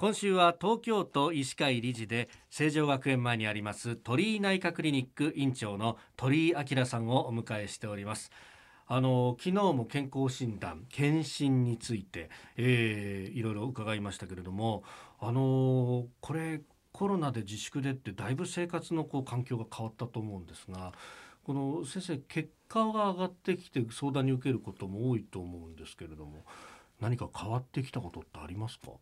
今週は東京都医師会理事で成城学園前にあります鳥居内科クリニック院長の鳥居明さんをお迎えしております。あの昨日も健康診断検診について、えー、いろいろ伺いましたけれどもあのこれコロナで自粛でってだいぶ生活のこう環境が変わったと思うんですがこの先生結果が上がってきて相談に受けることも多いと思うんですけれども何か変わってきたことってありますか？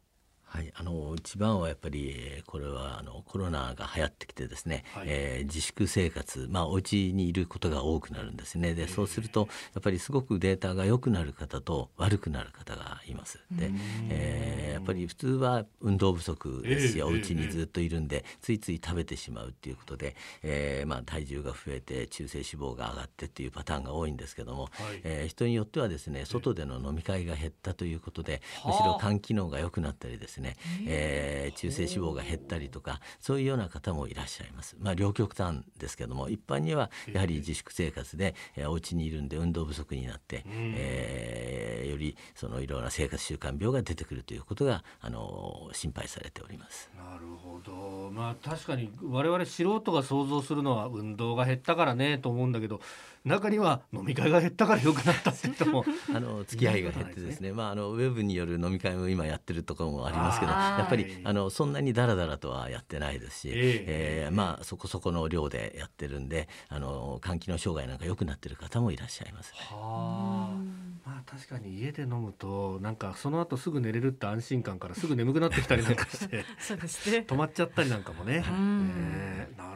はい、あの一番はやっぱりこれはあのコロナが流行ってきてですね、はい、えー、自粛生活、まあ、お家にいることが多くなるんですね。でそうするとやっぱりすごくデータが良くなる方と悪くなる方がいます。で、えー、やっぱり普通は運動不足ですし、えー、お家にずっといるんで、ついつい食べてしまうっていうことで、えーまあ、体重が増えて中性脂肪が上がってっていうパターンが多いんですけども、はい、えー、人によってはですね外での飲み会が減ったということで、むしろ肝機能が良くなったりですねえー、中性脂肪が減ったりとかそういうような方もいらっしゃいます。まあ、両極端ですけども一般にはやはり自粛生活で、えー、お家にいるんで運動不足になって、えー、よりそのいろんな生活習慣病が出てくるということがあの心配されております。なるほど、まあ、確かに我々素人が想像するのは運動が減ったからねと思うんだけど中には飲み会が減ったから良くなったって人も あの付き合いが減ってですね、まああのウェブによる飲み会も今やってるところもありますけど、やっぱりあのそんなにだらだらとはやってないですし、えー、えー、まあそこそこの量でやってるんで、あの肝機能障害なんか良くなってる方もいらっしゃいます、ね。はあ、まあ確かに家で飲むとなんかその後すぐ寝れるって安心感からすぐ眠くなってきたりなんかして、そうですね。止まっちゃったりなんかもね。えー、なるほ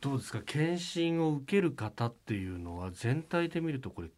ど。うですか？検診を受ける方っていうのは全体で見るとこれ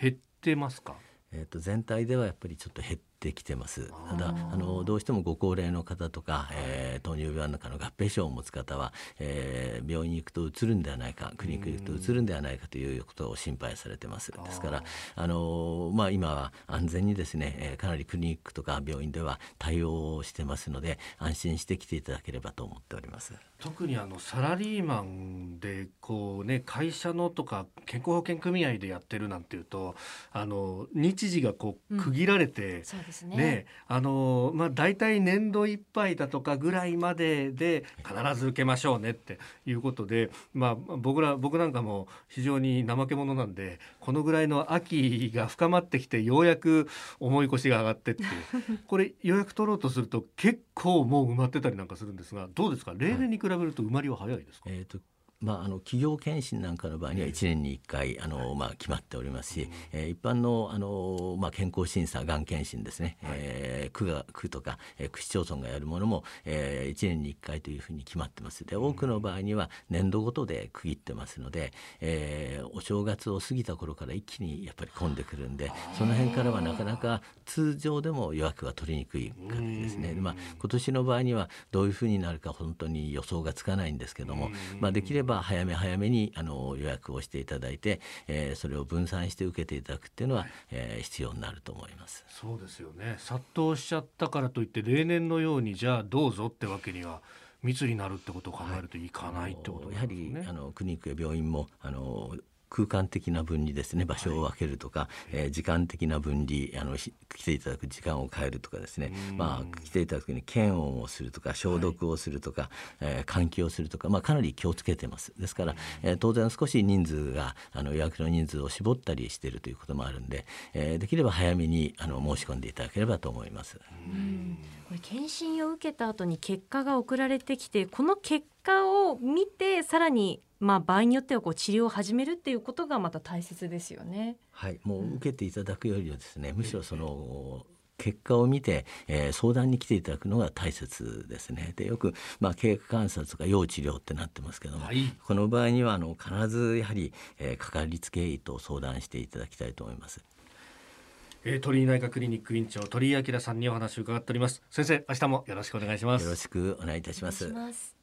減ってますか？えー、と全体ではやっぱりちょっと減ってきてます。ただあのどうしてもご高齢の方とか、えー、糖尿病なんかの合併症を持つ方は、えー、病院に行くとうつるんではないかクリニックに行くとうつるんではないかということを心配されてます。ですからあの、まあ、今は安全にですね、えー、かなりクリニックとか病院では対応してますので安心して来ていただければと思っております。特にあのサラリーマンでこうね会社のとか健康保険組合でやってるなんていうとあの日時がこう区切られて、うんですね。ねあのまあ大体年度いっぱいだとかぐらいまでで必ず受けましょうねっていうことで、まあ僕ら僕なんかも非常に怠け者なんでこのぐらいの秋が深まってきてようやく重い腰が上がってって これ予約取ろうとすると結構もう埋まってたりなんかするんですがどうですか？例年に比べると埋まりは早いですか？えーとまあ、あの企業検診なんかの場合には1年に1回あの、まあ、決まっておりますし、えー、一般のあの、まあ、健康審査がん検診ですね、はい、えー、区が区とか、えー、区市町村がやるものも、えー、1年に1回というふうに決まってます。で多くの場合には年度ごとで区切ってますので、えー、お正月を過ぎた頃から一気にやっぱり混んでくるんでその辺からはなかなか通常でも予約は取りにくい感じですね。まあ、今年の場合にはどういうふうになるか本当に予想がつかないんですけども、まあ、できればば早め早めにあの予約をしていただいて、えー、それを分散して受けていただくっていうのは、はい、えー、必要になると思います。そうですよね。殺到しちゃったからといって例年のようにじゃあどうぞってわけには密になるってことを考えるといかないってことですね、やはりあのクリニックや病院もあの空間的な分離ですね。場所を分けるとか、はい、えー、時間的な分離あの来ていただく時間を変えるとかですね、まあ、来ていただく時に検温をするとか消毒をするとか、はい、えー、換気をするとか、まあ、かなり気をつけてます。ですから、えー、当然少し人数があの予約の人数を絞ったりしているということもあるんで、えー、できれば早めにあの申し込んでいただければと思います。これ検診を受けた後に結果が送られてきてこの結果を見てさらにまあ、場合によってはこう治療を始めるっていうことがまた大切ですよね。はい、もう受けていただくよりはですね、むしろその結果を見て、えー、相談に来ていただくのが大切ですね。でよく、まあ、経過観察とか要治療ってなってますけども、はい、この場合にはあの必ずやはり、えー、かかりつけ医と相談していただきたいと思います。えー、鳥居内科クリニック院長鳥居明さんにお話を伺っております。先生明日もよろしくお願いします。よろしくお願いいたします